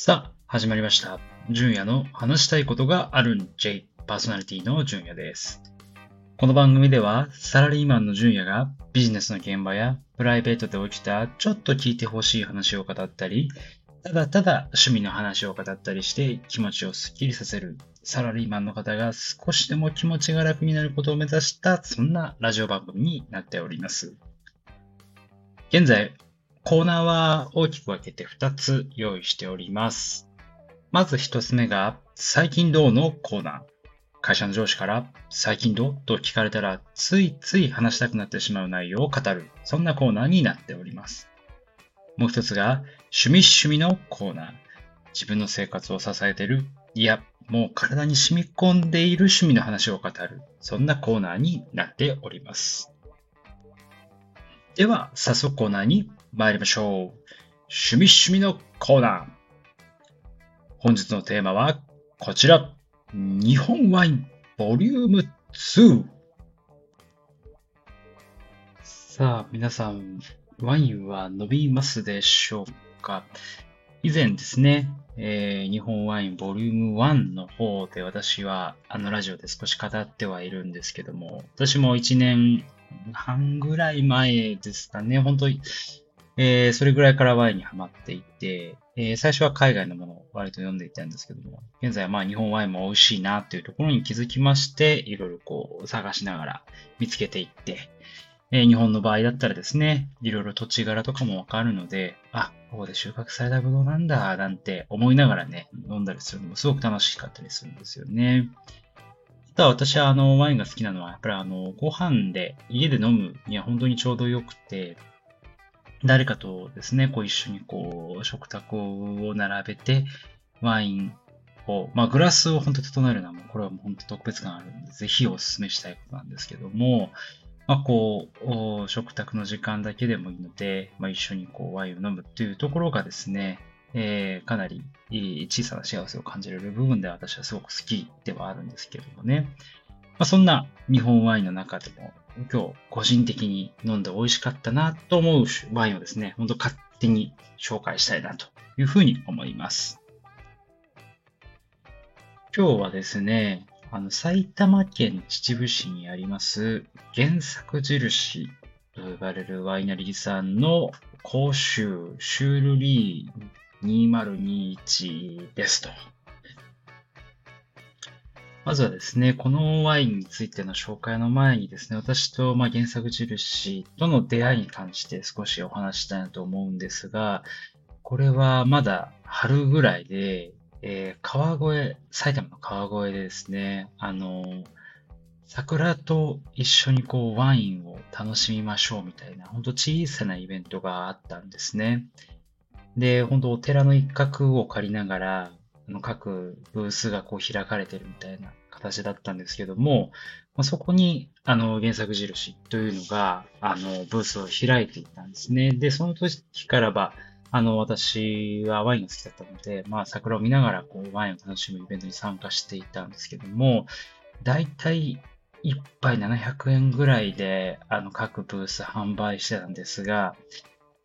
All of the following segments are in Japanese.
さあ、始まりました。純也の話したいことがあるん J パーソナリティの純也です。この番組では、サラリーマンの純也がビジネスの現場やプライベートで起きたちょっと聞いてほしい話を語ったり、ただただ趣味の話を語ったりして気持ちをスッキリさせるサラリーマンの方が少しでも気持ちが楽になることを目指したそんなラジオ番組になっております。現在、コーナーは大きく分けて2つ用意しております。まず1つ目が、最近どうのコーナー。会社の上司から、最近どう？と聞かれたら、ついつい話したくなってしまう内容を語る。そんなコーナーになっております。もう一つが、趣味趣味のコーナー。自分の生活を支えている、いや、もう体に染み込んでいる趣味の話を語る。そんなコーナーになっております。では、早速コーナーに参りましょう。趣味趣味のコーナー。本日のテーマはこちら。日本ワインボリューム2。さあ、皆さん、ワインは飲みますでしょうか？以前ですね、えー日本ワインボリューム1の方で私はあのラジオで少し語ってはいるんですけども、私も1年半ぐらい前ですかね、本当に、えーそれぐらいからワインにハマっていて、えー最初は海外のものを割と読んでいたんですけども、現在はまあ日本ワインも美味しいなっていうところに気づきまして、いろいろこう探しながら見つけていって、えー日本の場合だったらですね、いろいろ土地柄とかもわかるので、あ、ここで収穫されたブドウなんだ、なんて思いながらね、飲んだりするのもすごく楽しかったりするんですよね。ただ私はあのワインが好きなのは、やっぱりあのご飯で家で飲むには本当にちょうどよくて、誰かとですね、こう一緒にこう食卓を並べて、ワインを、まあグラスを本当整えるのはもうこれはもう本当特別感あるんで、ぜひお勧めしたいことなんですけども、まあこう、食卓の時間だけでもいいので、まあ一緒にこうワインを飲むっていうところがですね、えーかなり小さな幸せを感じられる部分で私はすごく好きではあるんですけれどもね。まあ、そんな日本ワインの中でも今日個人的に飲んで美味しかったなと思うワインをですね、本当勝手に紹介したいなというふうに思います。今日はですね、あの埼玉県秩父市にあります原作印と呼ばれるワイナリーさんの甲州シュールリー2021ですと。まずはですね、このワインについての紹介の前にですね、私とま原作印との出会いに関して少しお話したいなと思うんですが、これはまだ春ぐらいで、えー川越、埼玉の川越でですね、あの、桜と一緒にこうワインを楽しみましょうみたいな、本当小さなイベントがあったんですね。で、本当お寺の一角を借りながら、の各ブースがこう開かれてるみたいな形だったんですけども、まあ、そこにあの原作印というのがあのブースを開いていたんですね。で、その時からば、あの私はワインが好きだったので、まあ桜を見ながらこうワインを楽しむイベントに参加していたんですけども、だいたい1杯700円ぐらいであの各ブース販売してたんですが、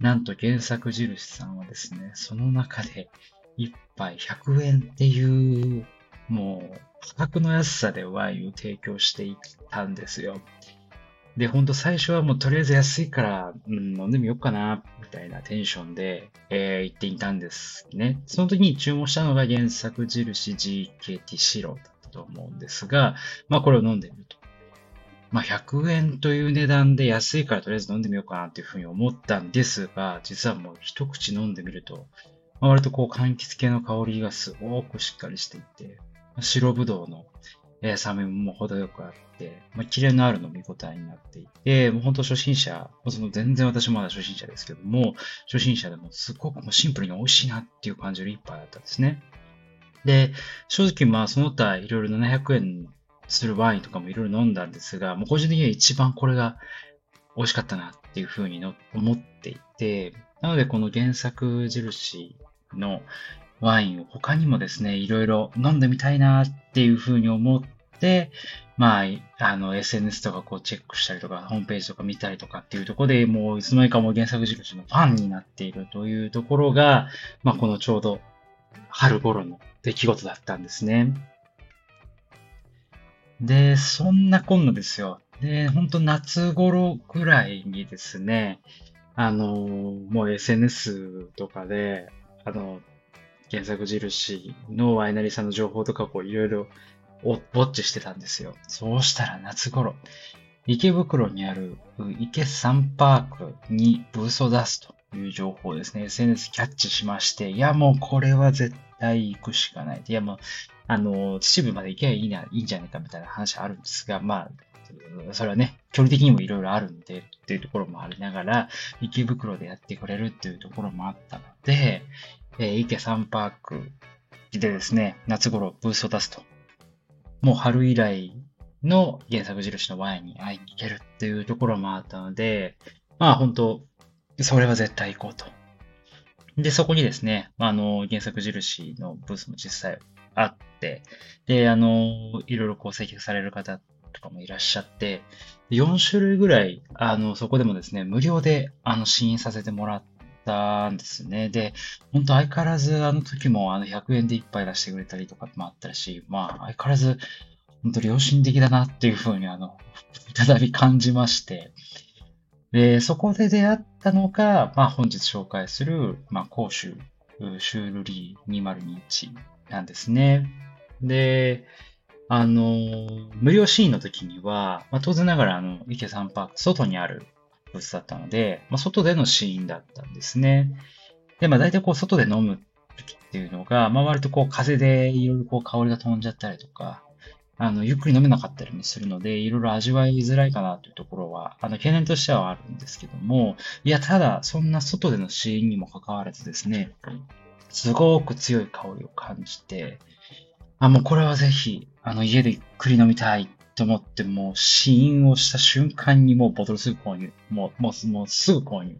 なんと原作印さんはですね、その中で1杯100円っていう、もう価格の安さでワインを提供していったんですよ。で、ほんと最初はもうとりあえず安いから、うん、飲んでみようかな、みたいなテンションで、えー行っていたんですね。その時に注文したのが原作印 GKT 白だったと思うんですが、まあこれを飲んでみると。まあ100円という値段で安いからとりあえず飲んでみようかなっていうふうに思ったんですが、実はもう一口飲んでみると、まあ、割とこう柑橘系の香りがすごくしっかりしていて、白ぶどうの、えー酸味も程よくあって、まあ、キレのある飲み応えになっていて、もう本当初心者、その全然私まだ初心者ですけども、初心者でもすごくもうシンプルに美味しいなっていう感じる一杯だったんですね。で、正直まあその他いろいろ700円するワインとかもいろいろ飲んだんですが、もう個人的には一番これが美味しかったなっていうふうに思っていて、なのでこの原作印のワインを他にもですね、いろいろ飲んでみたいなっていうふうに思って、まあ、あの、SNS とかこうチェックしたりとか、ホームページとか見たりとかっていうところでもういつの間にかもう原作印のファンになっているというところが、まあこのちょうど春頃の出来事だったんですね。で、そんなこんなですよ。で、ほんと夏頃ぐらいにですね、あの、もう SNS とかで、あの、原作印のワイナリーさんの情報とかこういろいろウォッチしてたんですよ。そうしたら夏頃、池袋にある池サンパークにブースを出すという情報ですね、SNS キャッチしまして、いやもうこれは絶対行くしかない。いやもう、あの、秩父まで行けばいいな、いいんじゃないかみたいな話あるんですが、まあ、それはね、距離的にもいろいろあるんでっていうところもありながら、池袋でやってくれるっていうところもあったので、えー、池サンパークでですね、夏頃ブースを出すと。もう春以来の原作印のワインに会いに行けるっていうところもあったので、まあ本当、それは絶対行こうと。で、そこにですね、あの、原作印のブースも実際あって、で、あの、いろいろこう接客される方とかもいらっしゃって、4種類ぐらい、あの、そこでもですね、無料で、あの、試飲させてもらってたんですね。で、本当相変わらずあの時もあの100円で一杯出してくれたりとかもあったし、まあ相変わらず本当良心的だなっていうふうにあの、再び感じまして、で、そこで出会ったのが、まあ本日紹介する、まあ甲州シュールリー2021なんですね。で、あの、無料シーンの時には、まあ、当然ながらあの、池さんパーク、外にあるブースだったので、まあ、外でのシーンだったんですね。で、まあ大体こう外で飲む時っていうのが、まあ割とこう風でいろいろこう香りが飛んじゃったりとか、あの、ゆっくり飲めなかったりもするので、いろいろ味わいづらいかなというところは、あの、懸念としてはあるんですけども、いや、ただ、そんな外でのシーンにもかかわらずですね、すごく強い香りを感じて、あ、もうこれはぜひ、あの、家でゆっくり飲みたいと思って、もう試飲をした瞬間にもうボトルすぐ購入。もう、もう、もうすぐ購入。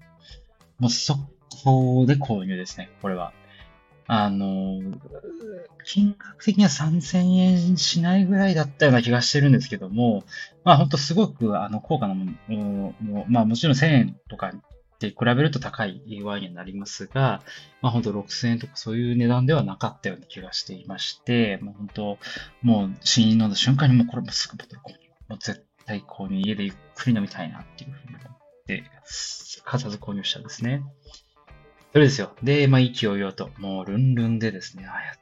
もう速攻で購入ですね、これは。あの、金額的には3000円しないぐらいだったような気がしてるんですけども、まあ本当すごくあの高価なもの、まあもちろん1000円とかで比べると高いワインになりますが、まあ本当6000円とかそういう値段ではなかったような気がしていまして、まあ本当、もう試飲飲んだ瞬間にもうこれもすぐボトル購入。もう絶対購入、家でゆっくり飲みたいなっていうふうに思って、すかさず購入したんですね。それですよ。で、まあ意気揚々と、もうルンルンでですね、ああ、やっ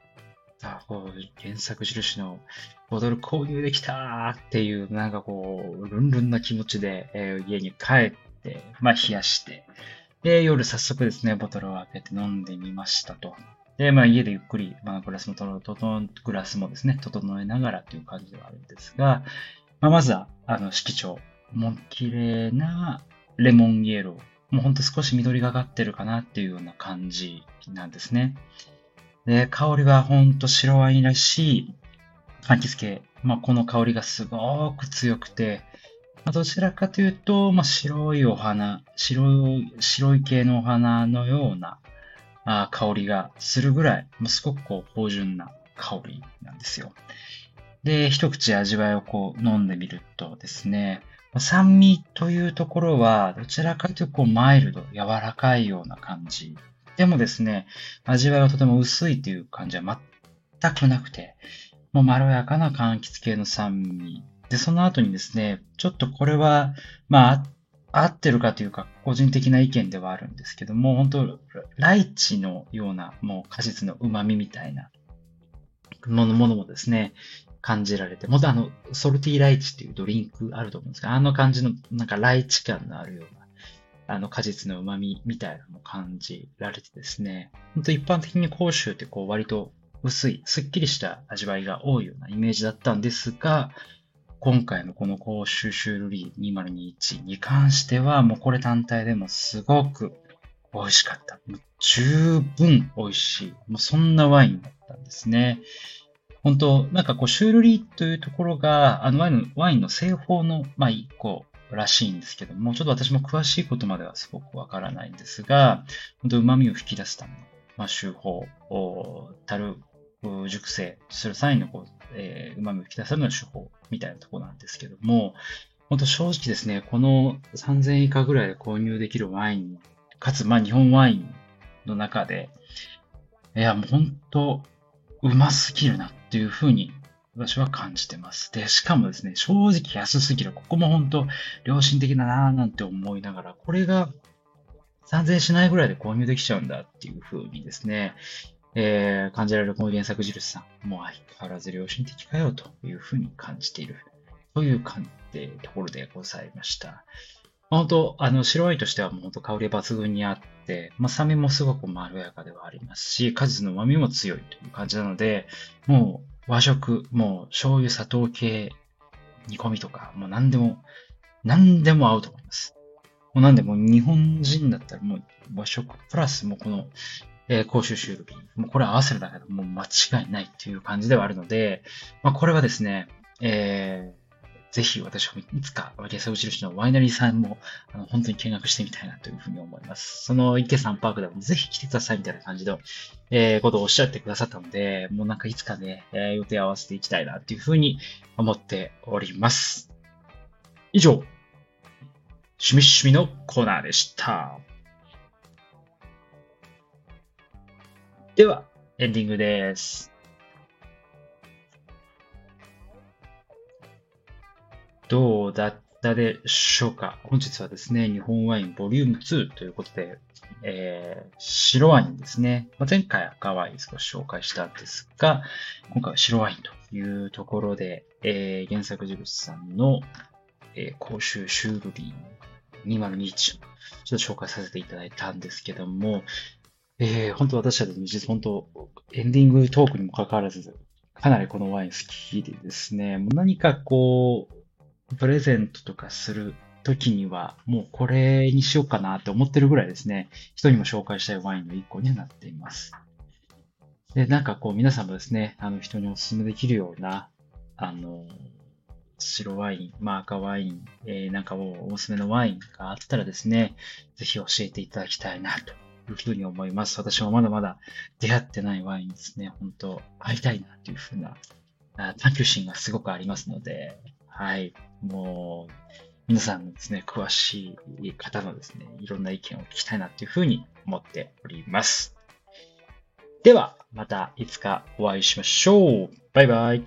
た、こう、原作印のボトル購入できたっていう、なんかこう、ルンルンな気持ちで、えー、家に帰って、まあ冷やして、で、夜早速ですね、ボトルを開けて飲んでみましたと。で、まあ家でゆっくり、まあグラスもととグラスもですね、整えながらという感じではあるんですが、まあまずは、あの、色調。もう綺麗なレモンイエロー。もうほんと少し緑がかってるかなっていうような感じなんですね。で、香りはほんと白ワインらしい柑橘系。まあ、この香りがすごく強くて、まあ、どちらかというと、まあ、白いお花、白い、白い系のお花のようなあ香りがするぐらい、もうすごくこう、芳醇な香りなんですよ。で、一口味わいをこう飲んでみるとですね、酸味というところは、どちらかというとこうマイルド、柔らかいような感じ。でもですね、味わいはとても薄いという感じは全くなくて、もうまろやかな柑橘系の酸味で、その後にですね、ちょっとこれは、まあ、合ってるかというか、個人的な意見ではあるんですけども、本当ライチのような、もう果実の旨味みたいなものものもですね、感じられて、もっとあの、ソルティーライチっていうドリンクあると思うんですが、あの感じの、なんかライチ感のあるような、あの果実の旨味みたいなのも感じられてですね、本当一般的に甲州ってこう割と薄い、すっきりした味わいが多いようなイメージだったんですが、今回のこの甲州シュールリー2021に関しては、もうこれ単体でもすごく美味しかった。もう十分美味しい。もうそんなワインだったんですね。本当なんかこう、シュールリーというところが、あのワインの、ワインの製法の、まあ一個らしいんですけども、ちょっと私も詳しいことまではすごくわからないんですが、本当旨味を引き出すための、まあ、手法を、たる熟成する際のこう、えー、旨味を引き出すための手法みたいなところなんですけども、本当正直ですね、この3000円以下ぐらいで購入できるワイン、かつ、まあ日本ワインの中で、いや、もう本当、うますぎるなっていうふうに私は感じてます。で、しかもですね、正直安すぎる。ここも本当、良心的だなぁなんて思いながら、これが3000円しないぐらいで購入できちゃうんだっていう風にですね、えー、感じられるこの原作印さん、もう相変わらず良心的かよという風に感じている。という感じところでございました。本当、あの、白ワインとしてはもう本当香り抜群にあって、まあ、酸味もすごくまろやかではありますし、果実の旨味も強いという感じなので、もう和食、もう醤油、砂糖系、煮込みとか、もう何でも、何でも合うと思います。もうなんでも日本人だったらもう和食プラスもうこの、えー、甲州シュールビー、もうこれ合わせるだけでもう間違いないっていう感じではあるので、まあこれはですね、えー、ぜひ私もいつか、ゲサ印のワイナリーさんも、あの、本当に見学してみたいなというふうに思います。その池さんパークでもぜひ来てくださいみたいな感じの、えー、ことをおっしゃってくださったので、もうなんかいつかね、えー、予定合わせていきたいなというふうに思っております。以上、趣味趣味のコーナーでした。では、エンディングです。どうだったでしょうか？本日はですね、日本ワインボリューム2ということで、えー、白ワインですね。まあ、前回赤ワイン少し紹介したんですが、今回は白ワインというところで、えー、原作印さんの、えー、甲州シュールリー2021ちょっと紹介させていただいたんですけども、えー、本当私はですね、実本当、エンディングトークにもかかわらず、かなりこのワイン好きでですね、もう何かこう、プレゼントとかするときには、もうこれにしようかなって思ってるぐらいですね、人にも紹介したいワインの一個になっています。で、なんかこう皆さんもですね、あの人にお勧めできるような、あの、白ワイン、まあ赤ワイン、えー、なんかもうおすすめのワインがあったらですね、ぜひ教えていただきたいなというふうに思います。私もまだまだ出会ってないワインですね、本当会いたいなというふうな探求心がすごくありますので、はい。もう、皆さんのですね、詳しい方のですね、いろんな意見を聞きたいなっていうふうに思っております。では、またいつかお会いしましょう。バイバイ。